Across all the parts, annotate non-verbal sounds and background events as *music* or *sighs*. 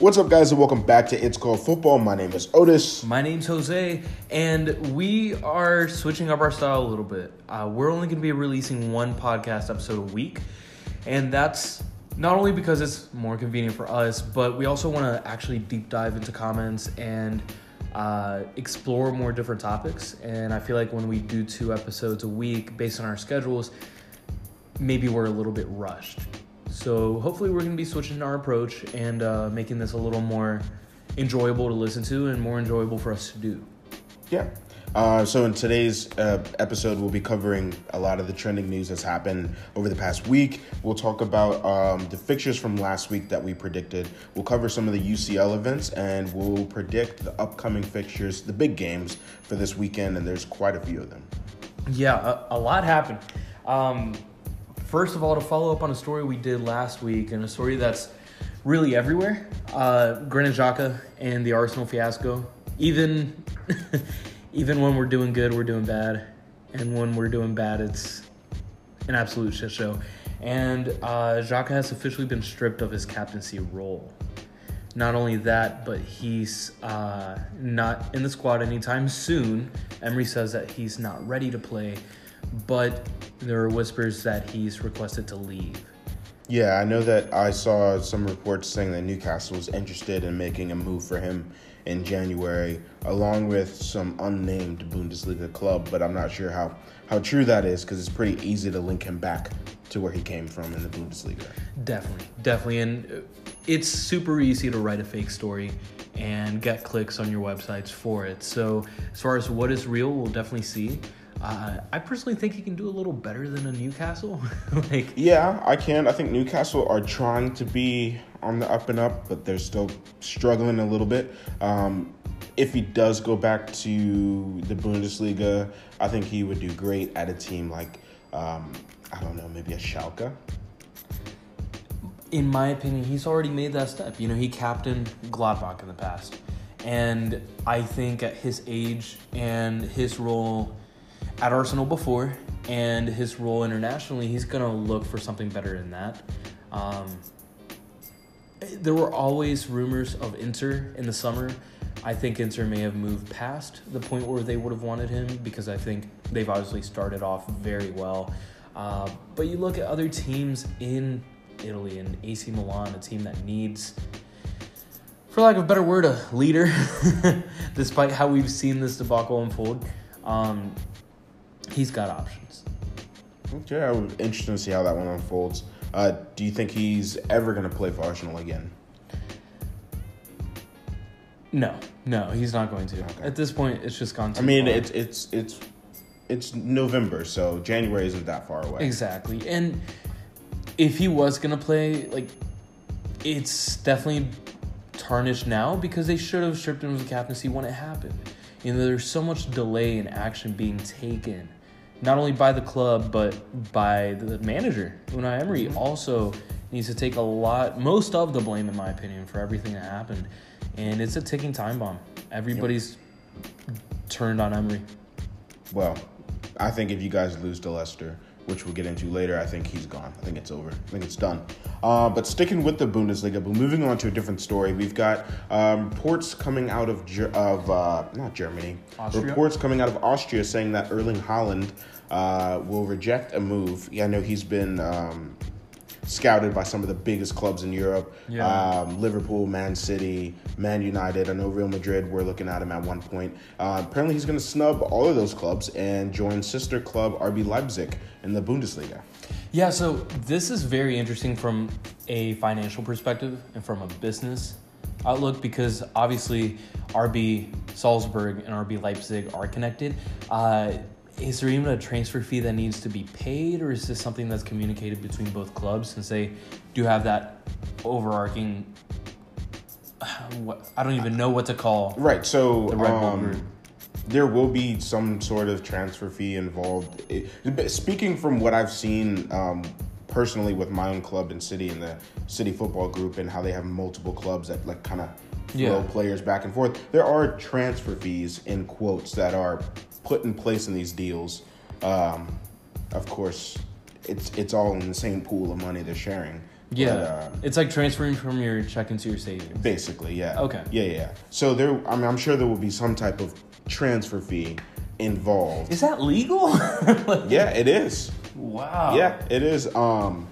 What's up, guys, and welcome back to It's Called Football. My name is Otis. My name's Jose, and we are switching up our style a little bit. Uh, we're only going to be releasing one podcast episode a week, and that's not only because it's more convenient for us, but we also want to actually deep dive into comments and uh, explore more different topics. And I feel like when we do two episodes a week based on our schedules, maybe we're a little bit rushed. So hopefully we're going to be switching our approach and uh, making this a little more enjoyable to listen to and more enjoyable for us to do. Yeah. Uh, so in today's uh, episode, we'll be covering a lot of the trending news that's happened over the past week. We'll talk about um, the fixtures from last week that we predicted. We'll cover some of the UCL events, and we'll predict the upcoming fixtures, the big games for this weekend. And there's quite a few of them. Yeah, a, a lot happened. Um, first of all, to follow up on a story we did last week, and a story that's really everywhere uh, Granit Xhaka and the Arsenal fiasco. Even, *laughs* even when we're doing good, we're doing bad. And when we're doing bad, it's an absolute shit show. And uh, Xhaka has officially been stripped of his captaincy role. Not only that, but he's uh, not in the squad anytime soon. Emery says that he's not ready to play, but there are whispers that he's requested to leave. Yeah, I know that I saw some reports saying that Newcastle was interested in making a move for him in January, along with some unnamed Bundesliga club, but I'm not sure how, how true that is because it's pretty easy to link him back to where he came from in the Bundesliga. Definitely, definitely. And uh, it's super easy to write a fake story and get clicks on your websites for it. So, as far as what is real, we'll definitely see. Uh, I personally think he can do a little better than a Newcastle. *laughs* like, yeah, I can. I think Newcastle are trying to be on the up and up, but they're still struggling a little bit. Um, if he does go back to the Bundesliga, I think he would do great at a team like um, I don't know, maybe a Schalke. In my opinion, he's already made that step. You know, he captained Gladbach in the past, and I think at his age and his role at Arsenal before and his role internationally, he's going to look for something better than that. Um, there were always rumors of Inter in the summer. I think Inter may have moved past the point where they would have wanted him because I think they've obviously started off very well. Uh, but you look at other teams in Italy and AC Milan, a team that needs, for lack of a better word, a leader, *laughs* despite how we've seen this debacle unfold. Um, he's got options. Okay, I'm interested to see how that one unfolds. Uh, do you think he's ever going to play for Arsenal again? No, no, he's not going to. Okay. At this point, it's just gone too I mean, far. it's it's it's it's November, so January isn't that far away. Exactly, and if he was going to play, like, it's definitely tarnished now because they should have stripped him of the captaincy when it happened. You know, there's so much delay in action being taken not only by the club but by the manager. Unai Emery mm-hmm. also needs to take a lot, most of the blame, in my opinion, for everything that happened. And it's a ticking time bomb. Everybody's yep. turned on Emery. Well, I think if you guys lose to Leicester, which we'll get into later, I think he's gone. I think it's over. I think it's done. Uh, but sticking with the Bundesliga, but moving on to a different story, we've got um, reports coming out of of uh, not Germany, Austria? reports coming out of Austria saying that Erling Haaland uh, will reject a move. Yeah, I know he's been um, scouted by some of the biggest clubs in Europe yeah. um, Liverpool, Man City, Man United. I know Real Madrid were looking at him at one point. Uh, apparently, he's going to snub all of those clubs and join sister club RB Leipzig in the Bundesliga. Yeah, so this is very interesting from a financial perspective and from a business outlook because obviously RB Salzburg and RB Leipzig are connected. Uh, is there even a transfer fee that needs to be paid, or is this something that's communicated between both clubs since they do have that overarching? I don't even know what to call. Right. So the Red Bull um, group. There will be some sort of transfer fee involved. It, speaking from what I've seen um, personally with my own club and city and the city football group and how they have multiple clubs that like kind of flow yeah. players back and forth. There are transfer fees in quotes that are put in place in these deals, um, of course, it's it's all in the same pool of money they're sharing. Yeah, But, uh, it's like transferring from your check into your savings. basically, yeah. Okay. Yeah, yeah. yeah. So there, I mean, I'm sure there will be some type of transfer fee involved. Is that legal? *laughs* Yeah, it is. Wow. Yeah, it is. Um,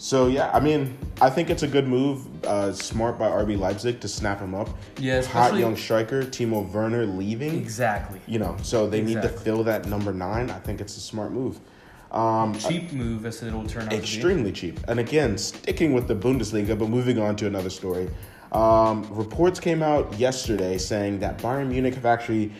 so yeah, I mean, I think it's a good move. Uh, smart by RB Leipzig to snap him up. Yeah, hot young striker Timo Werner leaving. Exactly. You know, so they need to fill that number nine. I think it's a smart move. Um, Cheap move as it'll turn out to be. extremely cheap. And again, sticking with the Bundesliga, but moving on to another story. Um, reports came out yesterday saying that Bayern Munich have actually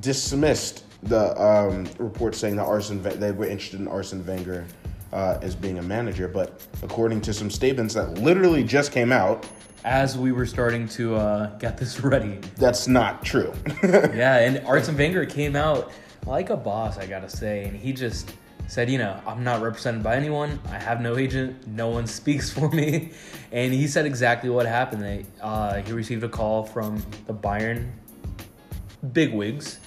dismissed the um, report saying that Arsene they were interested in Arsene Wenger uh, as being a manager. But according to some statements that literally just came out, As we were starting to uh, get this *laughs* ready. that's not true. *laughs* yeah, and Arsene Wenger came out like a boss, I gotta say, and he just said, you know, I'm not represented by anyone. I have no agent. No one *laughs* speaks for me, and he said exactly what happened. They, uh, he received a call from the Bayern bigwigs,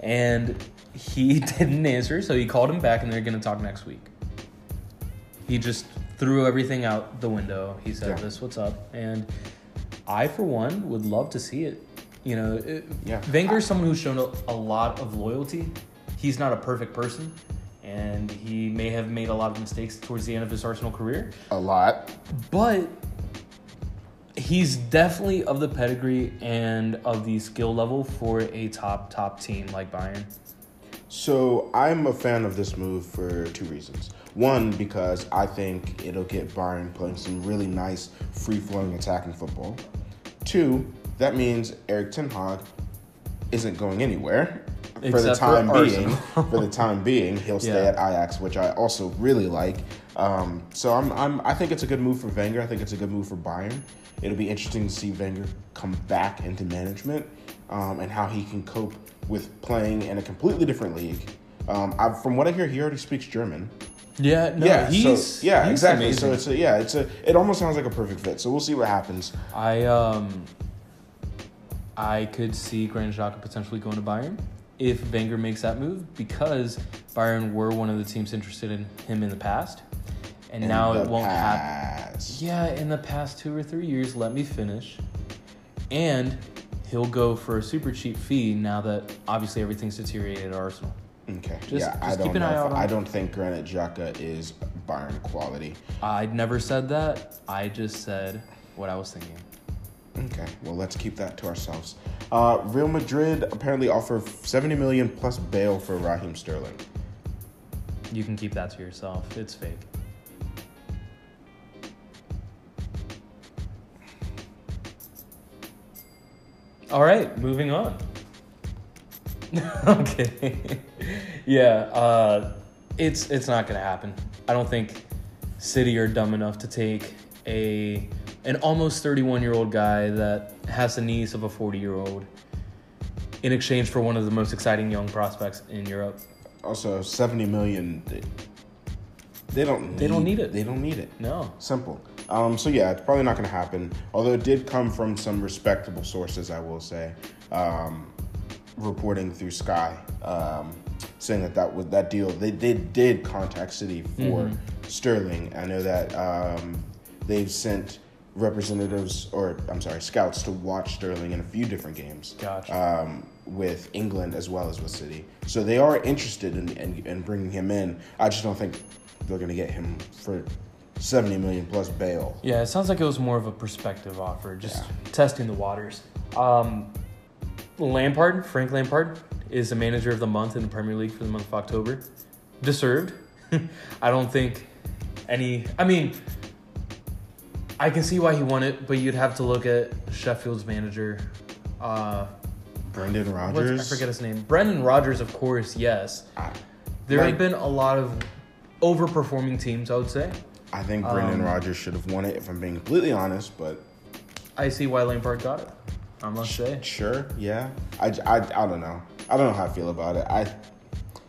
and he didn't answer. So he called him back, and they're gonna talk next week. He just threw everything out the window. He said, Yeah. "This, what's up?" And I, for one, would love to see it. You know, it, Yeah. Wenger's someone who's shown a, a lot of loyalty. He's not a perfect person, and he may have made a lot of mistakes towards the end of his Arsenal career. a lot. But he's definitely of the pedigree and of the skill level for a top top team like Bayern. So I'm a fan of this move for two reasons. One, because I think it'll get Bayern playing some really nice, free-flowing attacking football. Two, that means Erik Ten Hag isn't going anywhere for the Except for time being. For the time being, he'll stay Yeah. at Ajax, which I also really like. Um, so I'm, I'm, I think it's a good move for Wenger. I think it's a good move for Bayern. It'll be interesting to see Wenger come back into management um, and how he can cope with playing in a completely different league. Um, I, from what I hear, he already speaks German. Yeah, no, yeah, he's so, yeah, he's exactly. amazing. So it's a, yeah, it's a. It almost sounds like a perfect fit. So we'll see what happens. I um I could see Granit Xhaka potentially going to Bayern if Wenger makes that move because Bayern were one of the teams interested in him in the past, and In now it won't happen. Yeah, in the past two or three years, let me finish. And he'll go for a super cheap fee now that obviously everything's deteriorated at Arsenal. Okay. Just- yeah, I don't keep an know. eye if- on I don't think Granit Xhaka is Bayern quality. I'd never said that. I just said what I was thinking. Okay, well, let's keep that to ourselves. Uh, Real Madrid apparently offer 70 million plus bail for Raheem Sterling. You can keep that to yourself. It's fake. All right, moving on. *laughs* okay. yeah, uh, it's it's not gonna happen. I don't think City are dumb enough to take a an almost 31 year old guy that has the knees of a 40 year old in exchange for one of the most exciting young prospects in Europe. Also, 70 million. They, they don't. Need, They don't need it. They don't need it. No. Simple. Um, so yeah, it's probably not going to happen. Although it did come from some respectable sources, I will say, um, reporting through Sky, um, saying that that was that deal. They, they did contact City for Sterling. I know that um, they've sent representatives, or I'm sorry, scouts to watch Sterling in a few different games. Gotcha. Um, with England as well as with City, so they are interested in, in, in bringing him in. I just don't think they're going to get him for 70 million plus bail. Yeah, it sounds like it was more of a perspective offer, just testing the waters. Um, Lampard, Frank Lampard, is the manager of the month in the Premier League for the month of October. Deserved. *laughs* I don't think any. I mean, I can see why he won it, but you'd have to look at Sheffield's manager. Uh, Brendan Rodgers. I forget his name. Brendan Rodgers, of course, yes. I, There Like- have been a lot of overperforming teams, I would say. I think Brendan Um, Rodgers should have won it if I'm being completely honest, but I see why Lampard got it. I must say. sure, yeah. I, I, I don't know. I don't know how I feel about it. I,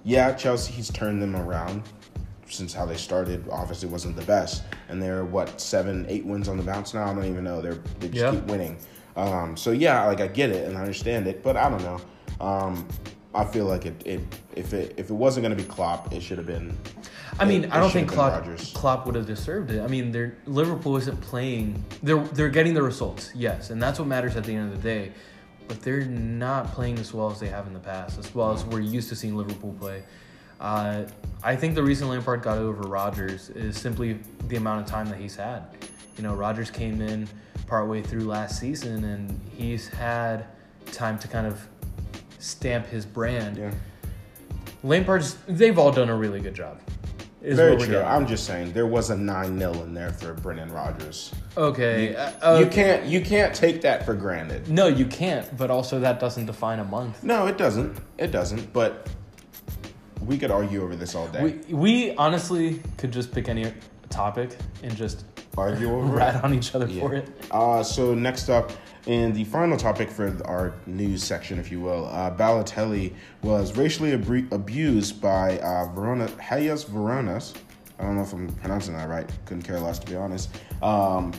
yeah, Chelsea, he's turned them around since how they started. Obviously, wasn't the best, and they're what seven, eight wins on the bounce now. I don't even know. They're they just Yeah. keep winning. Um, so yeah, like I get it and I understand it, but I don't know. Um, I feel like it, it if it if it wasn't going to be Klopp, it should have been. I mean, it- I don't think Klopp. Klopp would have deserved it. I mean, they're, Liverpool isn't playing. They're they're getting the results, yes, and that's what matters at the end of the day. But they're not playing as well as they have in the past, as well as we're used to seeing Liverpool play. Uh, I think the reason Lampard got over Rodgers is simply the amount of time that he's had. You know, Rodgers came in partway through last season, and he's had time to kind of stamp his brand. Yeah, Lampard's they've all done a really good job. Very true. I'm just saying there was a nine 0 in there for Brendan Rodgers. Okay. uh, You uh, can't you can't take that for granted. No, you can't. But also, that doesn't define a month. No, it doesn't. It doesn't. But we could argue over this all day. We we honestly could just pick any topic and just argue over it. rat *laughs* on each other Yeah. for it. Uh, so next up, in the final topic for our news section, if you will, uh, Balotelli was racially abu- abused by uh, Verona, Hayas Veronas. I don't know if I'm pronouncing that right. Couldn't care less, to be honest. Um,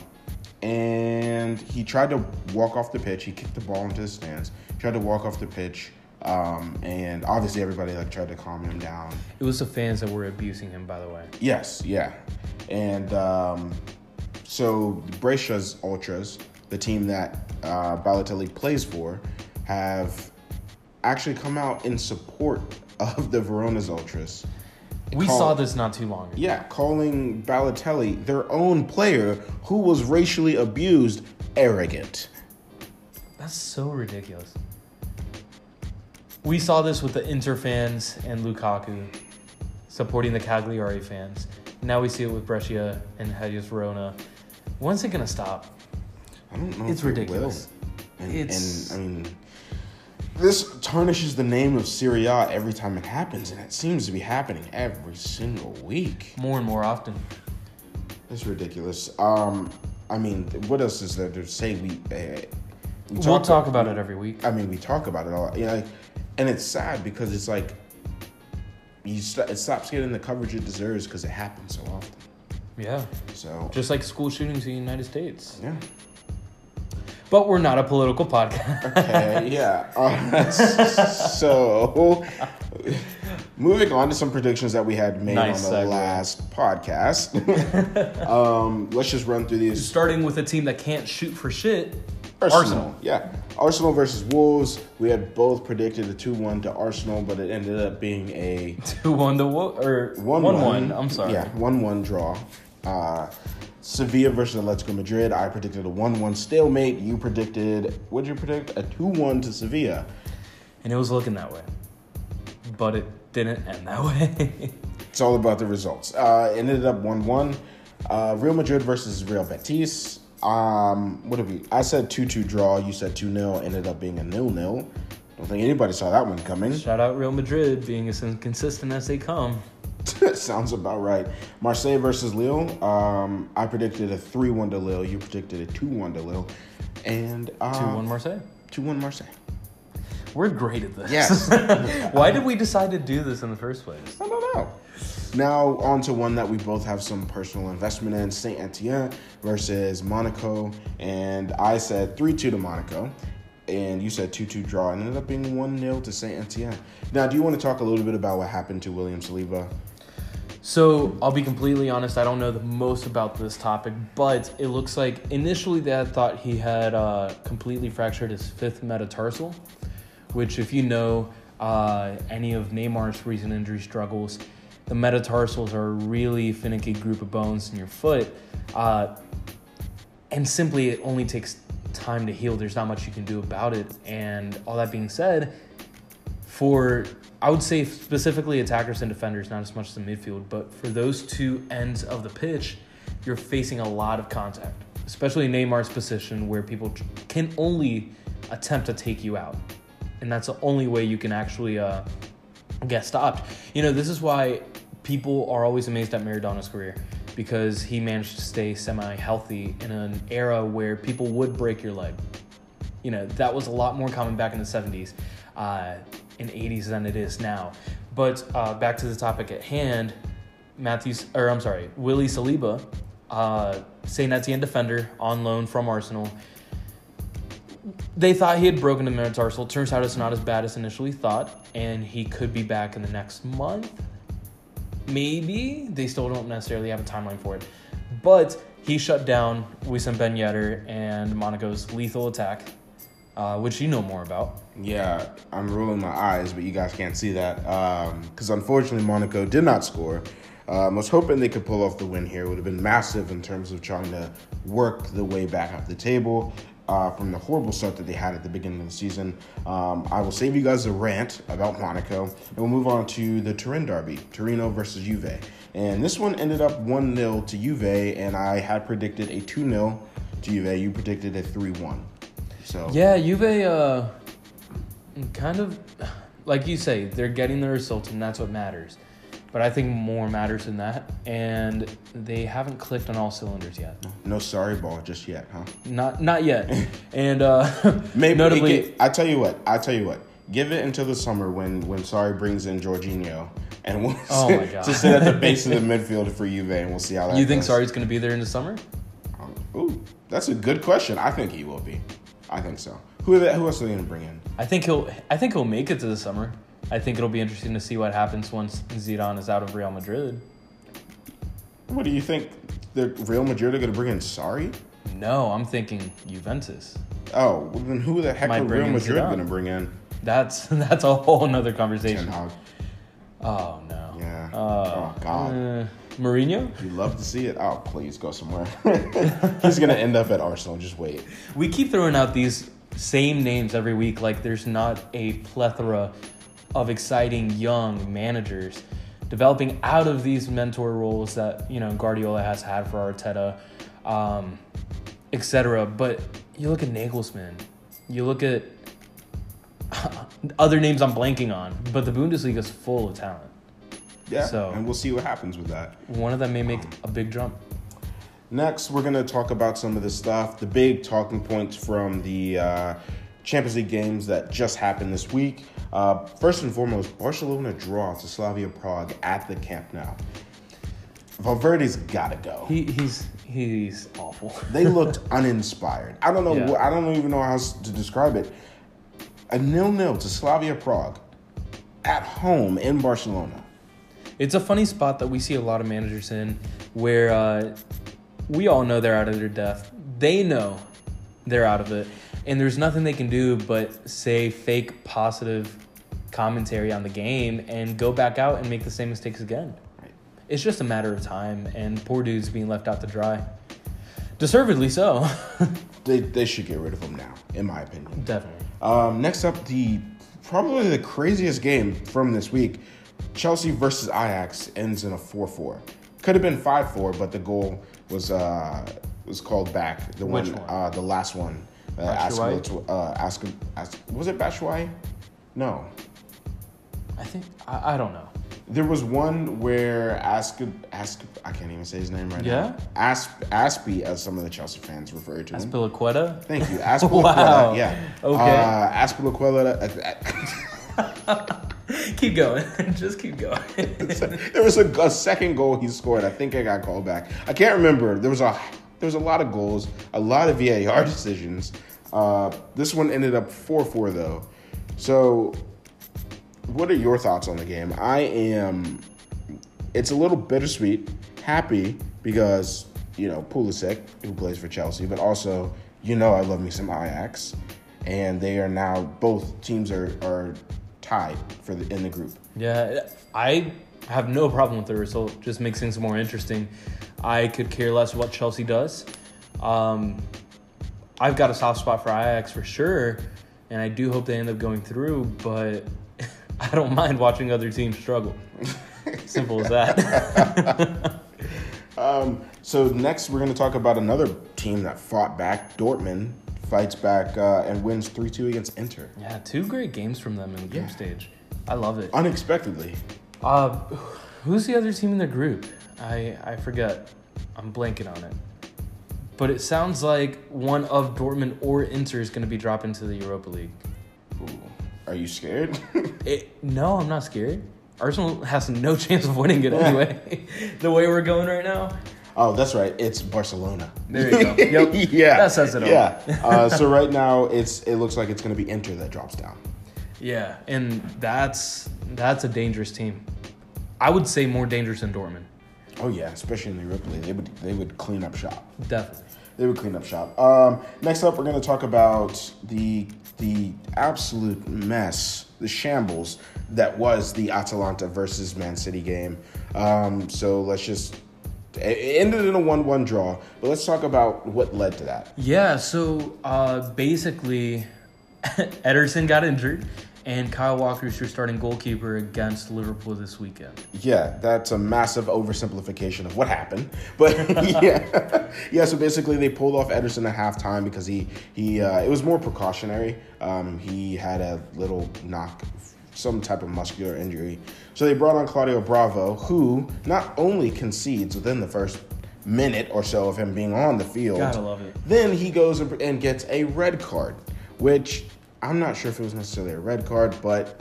and he tried to walk off the pitch. He kicked the ball into the stands. Tried to walk off the pitch. Um, and obviously everybody like tried to calm him down. It was the fans that were abusing him, by the way. Yes, yeah. And um, so Brescia's Ultras, the team that uh, Balotelli plays for, have actually come out in support of the Verona's Ultras. We Call- saw this not too long ago. Yeah, calling Balotelli, their own player who was racially abused, arrogant. That's so ridiculous. We saw this with the Inter fans and Lukaku supporting the Cagliari fans. Now we see it with Brescia and Hellas Verona. When's it gonna stop? I don't know. It's it ridiculous. will. And, It's- and I mean, this tarnishes the name of Serie A every time it happens, and it seems to be happening every single week. More and more often. It's ridiculous. Um, I mean, what else is there to say? We, uh, we we'll talk about it every week. I mean, we talk about it all. Yeah, like, and it's sad because it's like you st- it stops getting the coverage it deserves because it happens so often. Yeah. So Just like school shootings in the United States. yeah. But we're not a political podcast. Okay, *laughs* yeah. Uh, *laughs* so, moving on to some predictions that we had made Nice on the segue. last podcast. *laughs* um, let's just run through these. Starting with a team that can't shoot for shit. Arsenal. Arsenal. Yeah. Arsenal versus Wolves. We had both predicted a 2 1 to Arsenal, but it ended up being a 2 1 to Wolves. or 1 1 1. I'm sorry. Yeah, 1 1 draw. Uh, Sevilla versus Atletico Madrid. I predicted a 1 1 stalemate. You predicted, what did you predict? A 2 1 to Sevilla. And it was looking that way. But it didn't end that *laughs* way. It's all about the results. Uh, it ended up 1 1. Uh, Real Madrid versus Real Betis. Um, what did we? I said 2 2 draw. You said 2 0. Ended up being a nil nil. Don't think anybody saw that one coming. Shout out Real Madrid being as inconsistent as they come. *laughs* Sounds about right. Marseille versus Lille. Um, I predicted a 3 1 to Lille. You predicted a 2 1 to Lille. And uh, 2 1 Marseille. 2 1 Marseille. We're great at this. Yes. *laughs* Why did we decide to do this in the first place? I don't know. Now on to one that we both have some personal investment in: Saint Etienne versus Monaco. And I said three two to Monaco, and you said two two draw. And ended up being one 0 to Saint Etienne. Now, do you want to talk a little bit about what happened to William Saliba? So I'll be completely honest. I don't know the most about this topic, but it looks like initially they had thought he had uh, completely fractured his fifth metatarsal, which, if you know uh, any of Neymar's recent injury struggles, the metatarsals are a really finicky group of bones in your foot, uh, and simply it only takes time to heal. There's not much you can do about it. And all that being said, for I would say specifically attackers and defenders, not as much as the midfield, but for those two ends of the pitch, you're facing a lot of contact, especially Neymar's position where people can only attempt to take you out, and that's the only way you can actually uh, get stopped. You know, this is why people are always amazed at Maradona's career because he managed to stay semi-healthy in an era where people would break your leg. You know that was a lot more common back in the 70s uh, in 80s than it is now but uh, back to the topic at hand matthews or i'm sorry willie saliba uh, Saint Etienne defender on loan from arsenal they thought he had broken the metatarsal. Turns out it's not as bad as initially thought, and he could be back in the next month. Maybe they still don't necessarily have a timeline for it, but he shut down Wissam Ben Yedder and Monaco's lethal attack, uh, which you know more about. Yeah, I'm rolling my eyes, but you guys can't see that because unfortunately Monaco did not score. Um, I was hoping they could pull off the win here. It would have been massive in terms of trying to work the way back up the table uh, from the horrible start that they had at the beginning of the season. Um, I will save you guys a rant about Monaco, and we'll move on to the Turin derby, Torino versus Juve. And this one ended up 1 0 to Juve, and I had predicted a 2 0 to Juve. You predicted a 3 1. So Yeah, Juve, uh, kind of, like you say, they're getting the results, and that's what matters. But I think more matters than that, and they haven't clicked on all cylinders yet. no Sarri ball just yet, huh? Not, not yet. *laughs* and uh, *laughs* Maybe notably, I tell you what. I tell you what. Give it until the summer when when Sarri brings in Jorginho and we'll Oh sit, my God. to sit at the base of the *laughs* midfield for Juve and we'll see how that. you think goes. Sarri's going to be there in the summer? Um, ooh, that's a good question. I think he will be. I think so. Who are they, who else are they going to bring in? I think he'll. I think he'll make it to the summer. I think it'll be interesting to see what happens once Zidane is out of Real Madrid. What do you think? The Real Madrid are going to bring in Sarri? No, I'm thinking Juventus. Oh, well, then who the heck Might are Real Madrid Zidane. going to bring in? That's *laughs* that's a whole nother Ten conversation. Oh no. Yeah. Uh, oh God. Uh, Mourinho? You love to see it. Oh, please go somewhere. *laughs* He's going to end up at Arsenal. Just wait. We keep throwing out these same names every week like there's not a plethora of exciting young managers developing out of these mentor roles that, you know, Guardiola has had for Arteta, um, etc. But you look at Nagelsmann, you look at *laughs* other names I'm blanking on, but the Bundesliga is full of talent. Yeah. So- and we'll see what happens with that. One of them may make a big jump. Next, we're going to talk about some of the stuff, the big talking points from the uh, Champions League games that just happened this week. Uh, first and foremost, Barcelona draw to Slavia Prague at the Camp Nou. Valverde's got to go. He, he's he's awful. *laughs* They looked uninspired. I don't know. Yeah. I don't even know how to describe it. A nil-nil to Slavia Prague at home in Barcelona. It's a funny spot that we see a lot of managers in where uh, we all know they're out of their depth. They know they're out of it. And there's nothing they can do but say fake positive commentary on the game and go back out and make the same mistakes again. Right. It's just a matter of time, and poor dude's being left out to dry. Deservedly so. *laughs* They, they should get rid of him now, in my opinion. Definitely. Um, next up, the probably the craziest game from this week: Chelsea versus Ajax ends in a four-four. Could have been five-four, but the goal was uh, was called back. The Which one, one? Uh, the last one. Uh, Batshuayi? Ask, uh, ask, ask, was it Batshuayi? No, I think, I, I don't know. there was one where Ask Ask I can't even say his name right Yeah? now. Asp Aspie, as some of the Chelsea fans refer to him. Azpilicueta? Thank you, *laughs* Azpilicueta. Wow. Yeah. Okay. Uh, Azpilicueta. *laughs* *laughs* keep going. *laughs* just keep going. *laughs* there was a, a second goal he scored. I think I got called back. I can't remember. There was a there was a lot of goals, a lot of VAR *laughs* decisions. Uh, this one ended up four four though. So, what are your thoughts on the game? I am. It's a little bittersweet. Happy because you know Pulisic, who plays for Chelsea, but also you know I love me some Ajax, and they are now both teams are are tied for the in the group. Yeah, I have no problem with the result. Just makes things more interesting. I could care less what Chelsea does. Um, I've got a soft spot for Ajax for sure, and I do hope they end up going through. But *laughs* I don't mind watching other teams struggle. *laughs* Simple as that. *laughs* Um, so next, we're going to talk about another team that fought back. Dortmund fights back uh, and wins three two against Inter yeah, two great games from them in the group Yeah. stage. I love it. unexpectedly. Uh, who's the other team in their group? I I forget. I'm blanking on it. But it sounds like one of Dortmund or Inter is going to be dropping into the Europa League. Ooh, are you scared? *laughs* It, no, I'm not scared. Arsenal has no *laughs* chance of winning it anyway. *laughs* the way we're going right now. Oh, that's right. It's Barcelona. There you go. *laughs* Yep. yeah. That says it all. Yeah. *laughs* uh, so right now, it's it looks like it's going to be Inter that drops down. Yeah, and that's that's a dangerous team. I would say more dangerous than Dortmund. Oh yeah, especially in the Europa League, they would they would clean up shop. Definitely. They would clean up shop. Um, next up, we're going to talk about the the absolute mess, the shambles that was the Atalanta versus Man City game. Um, so let's just it ended in a one-one draw, but let's talk about what led to that. Yeah, so uh, basically, *laughs* Ederson got injured, and Kyle Walker Walker's your starting goalkeeper against Liverpool this weekend. Yeah, that's a massive oversimplification of what happened. But *laughs* yeah, yeah. So basically, they pulled off Ederson at halftime because he he uh, it was more precautionary. Um, he had a little knock, some type of muscular injury. So they brought on Claudio Bravo, who not only concedes within the first minute or so of him being on the field. Gotta love it. Then he goes and gets a red card, which I'm not sure if it was necessarily a red card, but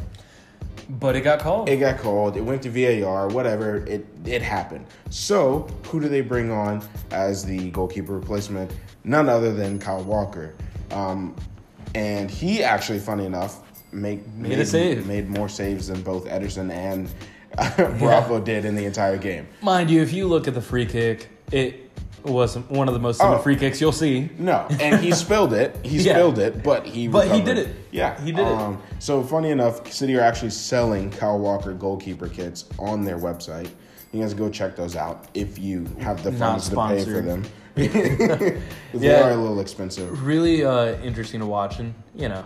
But it got called. it got called. It went to VAR. Whatever. It it happened. So who do they bring on as the goalkeeper replacement? None other than Kyle Walker. Um, and he actually, funny enough, make, Made a save. Made more saves than both Ederson and *laughs* Bravo did in the entire game. Mind you, if you look at the free kick, it was one of the most Oh. free kicks you'll see. No, and he *laughs* spilled it. He Yeah. spilled it, but he. But he did it. Yeah, He did it. um, So funny enough, City are actually selling Kyle Walker goalkeeper kits on their website. You guys go check those out if you have the funds to pay for them. *laughs* 'Cause They Yeah. are a little expensive. Really uh, interesting to watch, and you know,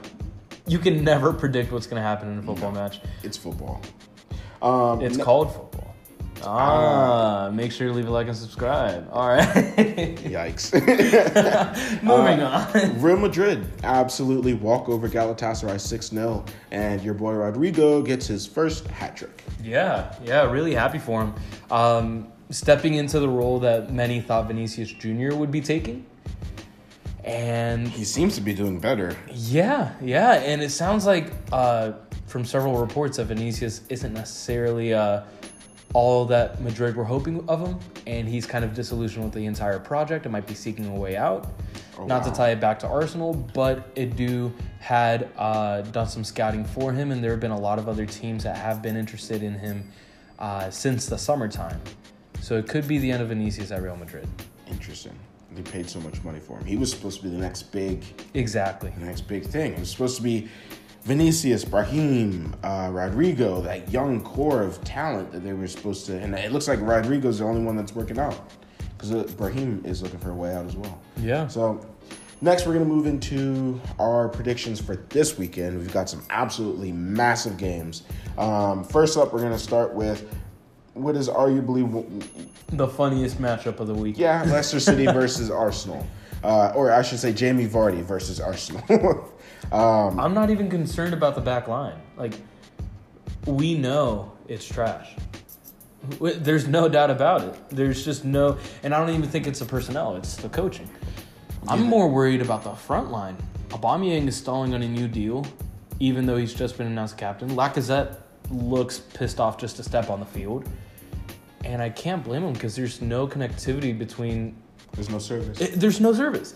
you can never predict what's going to happen in a football match. It's football. Um, It's ne- called football. Ah, make sure to leave a like and subscribe. All right. *laughs* Yikes. *laughs* Moving Uh, on. Real Madrid absolutely walk over Galatasaray 6 0, and your boy Rodrygo gets his first hat trick. Yeah, yeah, really happy for him. Um, stepping into the role that many thought Vinicius Jr. would be taking. And He seems to be doing better. yeah, yeah, and it sounds like uh, from several reports that Vinicius isn't necessarily uh, all that Madrid were hoping of him, and he's kind of disillusioned with the entire project and might be seeking a way out. Oh, Not to tie it back to Arsenal, but Edu had uh, done some scouting for him, and there have been a lot of other teams that have been interested in him uh, since the summertime. So it could be the end of Vinicius at Real Madrid. Interesting. They paid so much money for him. He was supposed to be the next big, Exactly. the next big thing. It was supposed to be Vinicius, Brahim, uh, Rodrygo, that young core of talent that they were supposed to. And it looks like Rodrygo's the only one that's working out because uh, Brahim is looking for a way out as well. Yeah. So next, we're gonna move into our predictions for this weekend. We've got some absolutely massive games. Um, first up, we're gonna start with what is arguably The funniest matchup of the week. yeah, Leicester City *laughs* versus Arsenal. Uh, or I should say Jamie Vardy versus Arsenal. *laughs* um, I'm not even concerned about the back line. Like, we know it's trash. There's no doubt about it. There's just no, and I don't even think it's the personnel. It's the coaching. I'm more worried about the front line. Aubameyang is stalling on a new deal, even though he's just been announced captain. Lacazette looks pissed off just to step on the field, and I can't blame him because there's no connectivity between there's no service. it- there's no service.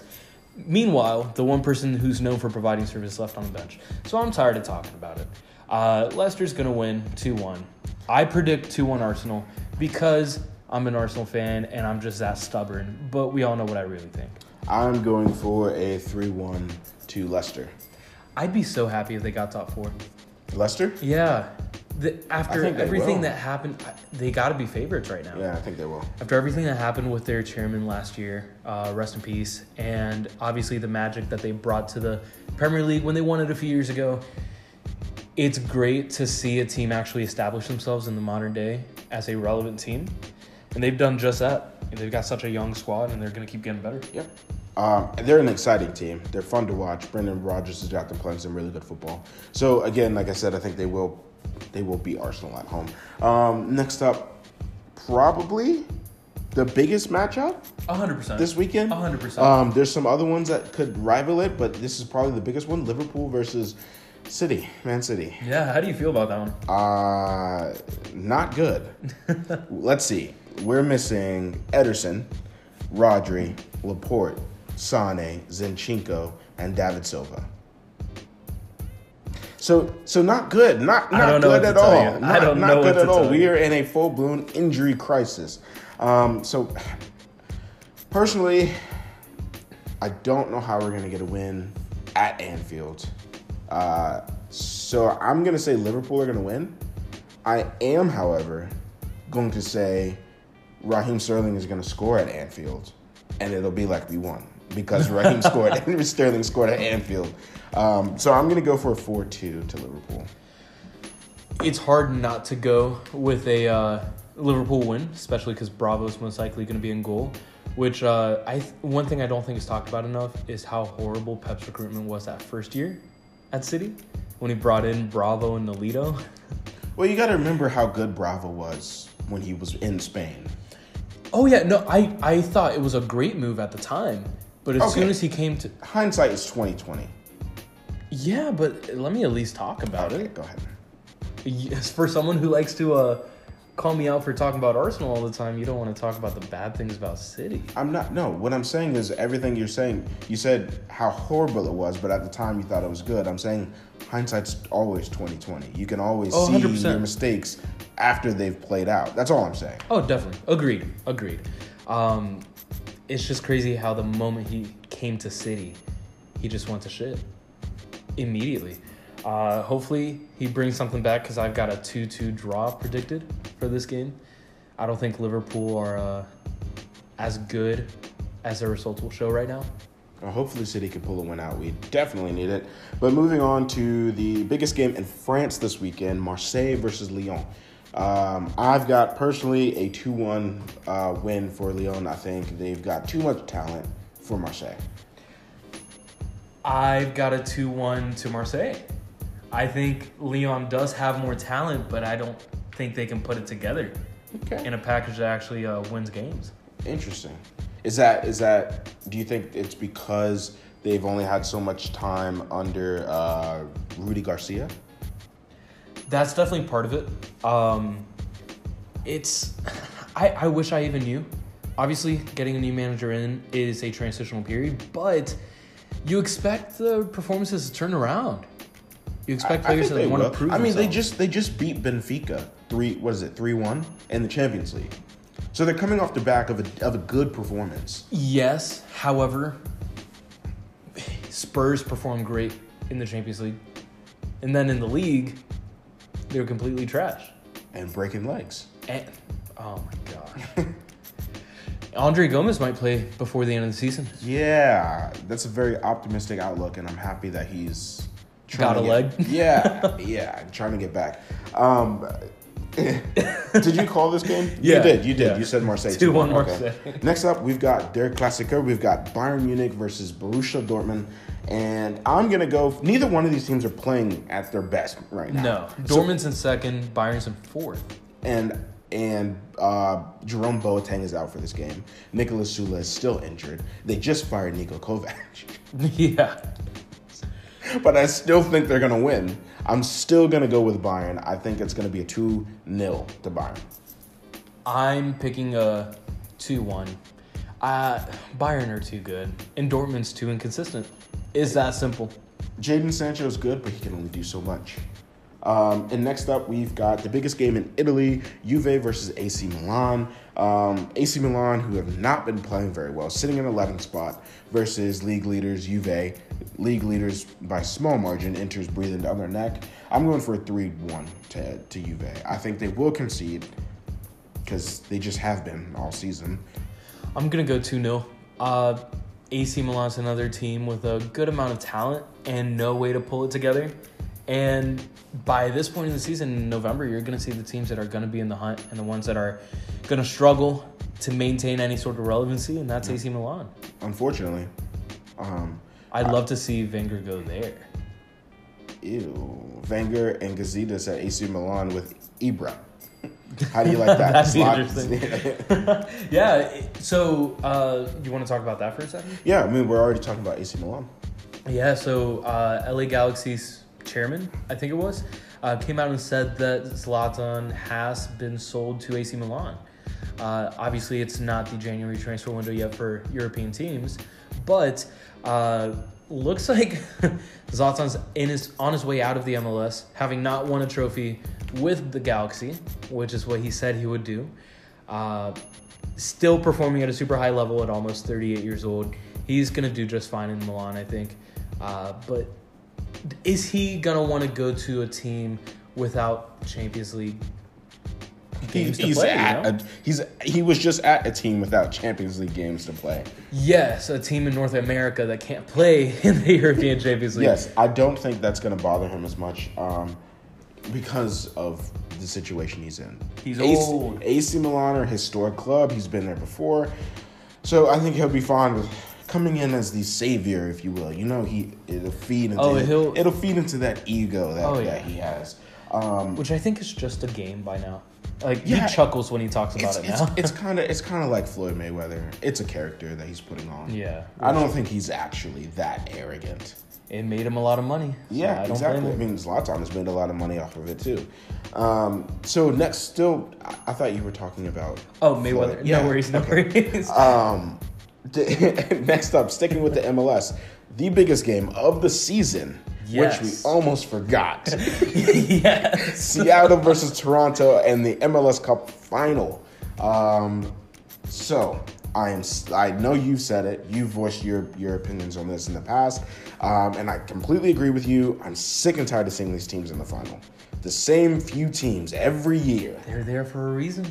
Meanwhile, the one person who's known for providing service left on the bench. So I'm tired of talking about it. Uh, Leicester's going to win 2 1. I predict 2 1 Arsenal because I'm an Arsenal fan and I'm just that stubborn. But we all know what I really think. I'm going for a 3 1 to Leicester. I'd be so happy if they got top four. Leicester? Yeah. The, after everything will. that happened, they got to be favorites right now. Yeah, I think they will. after everything that happened with their chairman last year, uh, rest in peace, and obviously the magic that they brought to the Premier League when they won it a few years ago, it's great to see a team actually establish themselves in the modern day as a relevant team. And they've done just that. And they've got such a young squad, and they're going to keep getting better. Yep. Um, they're an exciting team. They're fun to watch. Brendan Rodgers has got them playing some really good football. So again, like I said, I think they will they will beat Arsenal at home. Um, next up, probably the biggest matchup 100%. this weekend. 100%. Um, there's some other ones that could rival it, but this is probably the biggest one: Liverpool versus City, Man City. yeah, how do you feel about that one? Uh, not good. *laughs* Let's see. we're missing Ederson, Rodri, Laporte, Sane, Zinchenko, and David Silva. So, so not good. Not not good at all. you. Not, don't good at all. We are in a full blown injury crisis. Um, so, personally, I don't know how we're gonna get a win at Anfield. Uh, so I'm gonna say Liverpool are gonna win. I am, however, going to say Raheem Sterling is gonna score at Anfield, and it'll be like we won because Raheem scored *laughs* and Sterling scored at Anfield. Um, so I'm gonna go for a four-two to Liverpool. It's hard not to go with a uh, Liverpool win, especially because Bravo's most likely going to be in goal. Which uh, I one thing I don't think is talked about enough is how horrible Pep's recruitment was that first year at City when he brought in Bravo and Nolito. *laughs* Well, you got to remember how good Bravo was when he was in Spain. Oh yeah, no, I I thought it was a great move at the time, but as Okay. soon as he came to Hindsight is 2020. Yeah, but let me at least talk about Okay, it. go ahead. Yes, for someone who likes to uh, call me out for talking about Arsenal all the time, you don't want to talk about the bad things about City. I'm not. No, what I'm saying is everything you're saying. You said how horrible it was, but at the time you thought it was good. I'm saying hindsight's always 2020. You can always Oh, see 100%. your mistakes after they've played out. That's all I'm saying. Oh, definitely. Agreed. Agreed. Um, it's just crazy how the moment he came to City, he just went to shit immediately. Uh, hopefully, he brings something back because I've got a 2 2 draw predicted for this game. I don't think Liverpool are uh, as good as their results will show right now. Hopefully, City can pull a win out. We definitely need it. But moving on to the biggest game in France this weekend Marseille versus Lyon. Um, I've got personally a 2 1 uh, win for Lyon. I think they've got too much talent for Marseille. I've got a 2 1 to Marseille. I think Lyon does have more talent, but I don't think they can put it together Okay. in a package that actually uh, wins games. Interesting. Is that is that? Do you think it's because they've only had so much time under uh, Rudy Garcia? That's definitely part of it. Um, it's, *sighs* I, I wish I even knew. Obviously, getting a new manager in is a transitional period, but you expect the performances to turn around. You expect I- I players that they want to prove I mean, they just they just beat Benfica three. What is it? Three one in the Champions League. So they're coming off the back of a of a good performance. Yes, however, Spurs performed great in the Champions League, and then in the league, they were completely trash. And breaking legs. And, oh my gosh. *laughs* Andre Gomes might play before the end of the season. Yeah, that's a very optimistic outlook, and I'm happy that he's Got a to leg? get- *laughs* Yeah, yeah, trying to get back. Um, *laughs* did you call this game? Yeah, you did. You did. yeah. You said Marseille. 2-1 2-1, Marseille. Next up, we've got Der Klassiker. We've got Bayern Munich versus Borussia Dortmund, and I'm gonna go. Neither one of these teams are playing at their best right now. No, So- Dortmund's in second, Bayern's in fourth. and and uh, Jerome Boateng is out for this game. Niklas Süle is still injured. They just fired Niko Kovac. *laughs* yeah, but I still think they're gonna win. I'm still gonna go with Bayern. I think it's gonna be a 2 0 to Bayern. I'm picking a two-one. Uh, Bayern are too good, and Dortmund's too inconsistent. Is that simple? Jadon Sancho is good, but he can only do so much. Um, and next up, we've got the biggest game in Italy Juve versus AC Milan. Um, AC Milan, who have not been playing very well, sitting in 11th spot, versus league leaders Juve. League leaders by small margin, Inter's breathing down their neck. I'm going for a 3 1 to, to Juve. I think they will concede because they just have been all season. I'm gonna go 2 0. Uh, AC Milan's another team with a good amount of talent and no way to pull it together. And by this point in the season, in November, you're gonna see the teams that are gonna be in the hunt and the ones that are gonna struggle to maintain any sort of relevancy, and that's AC Milan. Unfortunately. Um, I'd love to see Wenger go there. Ew. Wenger and Gazidis at AC Milan with Ibra. How do you like that? *laughs* That's interesting. *laughs* *laughs* yeah. So, uh, you want to talk about that for a second? yeah, I mean, we're already talking about AC Milan. Yeah, so uh, LA Galaxy's chairman, I think it was, uh, came out and said that Zlatan has been sold to AC Milan. Uh, obviously, it's not the January transfer window yet for European teams, but uh, looks *laughs* like Zlatan's in his on his way out of the MLS, having not won a trophy with the Galaxy, which is what he said he would do. Uh, still performing at a super high level at almost 38 years old. He's gonna do just fine in Milan, I think. Uh, but is he gonna want to go to a team without Champions League games to he's play? you know? a, he's he was just at a team without Champions League games to play. yes, a team in North America that can't play *laughs* in the European Champions League. Yes, I don't think that's going to bother him as much um, because of the situation he's in. He's AC, old. AC Milan are a historic club. He's been there before, so I think he'll be fine with coming in as the savior, if you will. You know, he it'll feed into Oh, he'll- it'll feed into that ego that, Oh, yeah. that he has. Um, which I think is just a game by now. Like Yeah. he chuckles when he talks about it now. it's *laughs* kind of it's kind of like Floyd Mayweather. It's a character that he's putting on. yeah, I don't think he's actually that arrogant. it made him a lot of money. so Yeah, I exactly. I mean, Zlatan has made a lot of money off of it too. Um, so next, still, I, I thought you were talking about. Oh, Mayweather. Floyd. Yeah, No worries, no okay. worries. Um, *laughs* next up, sticking with the MLS, the biggest game of the season, Yes. which we almost forgot. *laughs* *laughs* yes. Seattle versus Toronto and the MLS Cup final. Um, so I am. I know you've said it. You've voiced your your opinions on this in the past, um, and I completely agree with you. I'm sick and tired of seeing these teams in the final. The same few teams every year. They're there for a reason.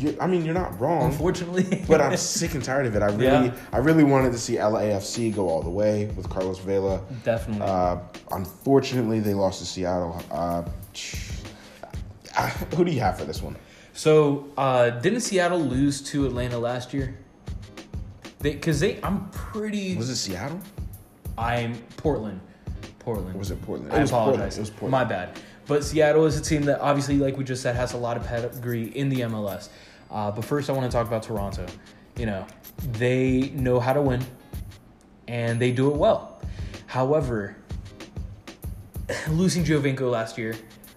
You I mean, you're not wrong. Unfortunately. *laughs* But I'm *laughs* sick and tired of it. I really, Yeah. I really wanted to see LAFC go all the way with Carlos Vela. Definitely. Uh, unfortunately, they lost to Seattle. Uh, who do you have for this one? So, uh, didn't Seattle lose to Atlanta last year? They, cause they, I'm pretty. Was it Seattle? I'm Portland. Portland. Or was it Portland? I It was Portland. apologize. It was Portland. My bad. But Seattle is a team that obviously, like we just said, has a lot of pedigree in the MLS. Uh, but first, I want to talk about Toronto. You know, they know how to win, and they do it well. However, *sighs* losing Giovinco last year,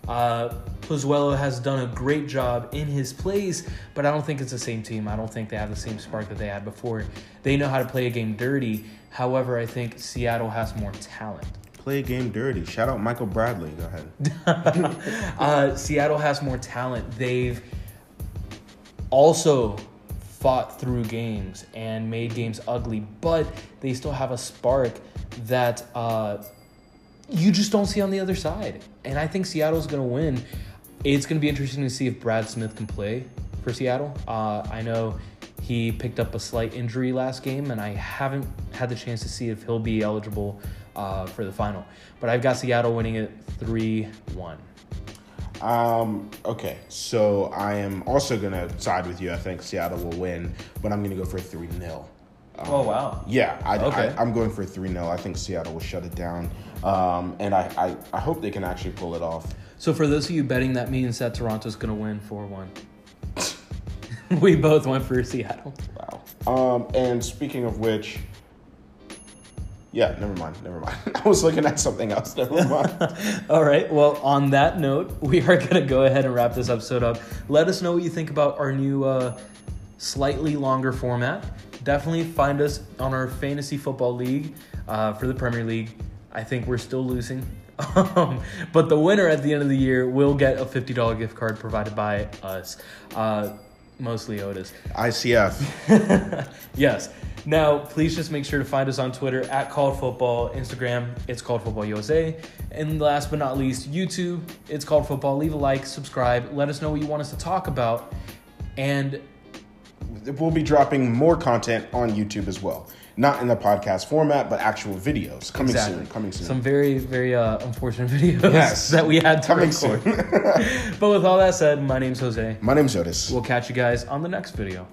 uh, Pozuelo has done a great job in his plays, but I don't think it's the same team. I don't think they have the same spark that they had before. They know how to play a game dirty. However, I think Seattle has more talent. Play a game dirty. Shout out Michael Bradley. Go ahead. *laughs* uh, Seattle has more talent. They've also fought through games and made games ugly, but they still have a spark that uh, you just don't see on the other side. And I think Seattle's going to win. It's going to be interesting to see if Brad Smith can play for Seattle. Uh, I know he picked up a slight injury last game, and I haven't had the chance to see if he'll be eligible uh, for the final. But I've got Seattle winning it 3 1. Um, okay, so I am also gonna side with you. I think Seattle will win, but I'm gonna go for three 0 Oh, wow. Yeah, I, Okay. I, am going for 3 0. I think Seattle will shut it down. Um, and I, I, I hope they can actually pull it off. So for those of you betting, that means that Toronto's going to win 4 1. *laughs* we both went for Seattle. Wow. Um, and speaking of which, yeah, never mind, never mind. *laughs* I was looking at something else. Never *laughs* mind. All right. Well, on that note, *laughs* we are going to go ahead and wrap this episode up. Let us know what you think about our new, uh, slightly longer format. Definitely find us on our fantasy football league uh, for the Premier League. I think we're still losing. Um, but the winner at the end of the year will get a $50 gift card provided by us, uh, mostly Otis. ICF. *laughs* yes. Now, please just make sure to find us on Twitter at Called Football, Instagram, it's Called Football USA, and last but not least, YouTube, it's Called Football. Leave a like, subscribe, let us know what you want us to talk about, and We'll be dropping more content on YouTube as well. Not in the podcast format, but actual videos coming exactly. soon. Coming soon. Some very, very uh, unfortunate *laughs* videos Yes. *laughs* that we had to coming record. soon. *laughs* but with all that said, my name's Jose. My name's Otis. We'll catch you guys on the next video.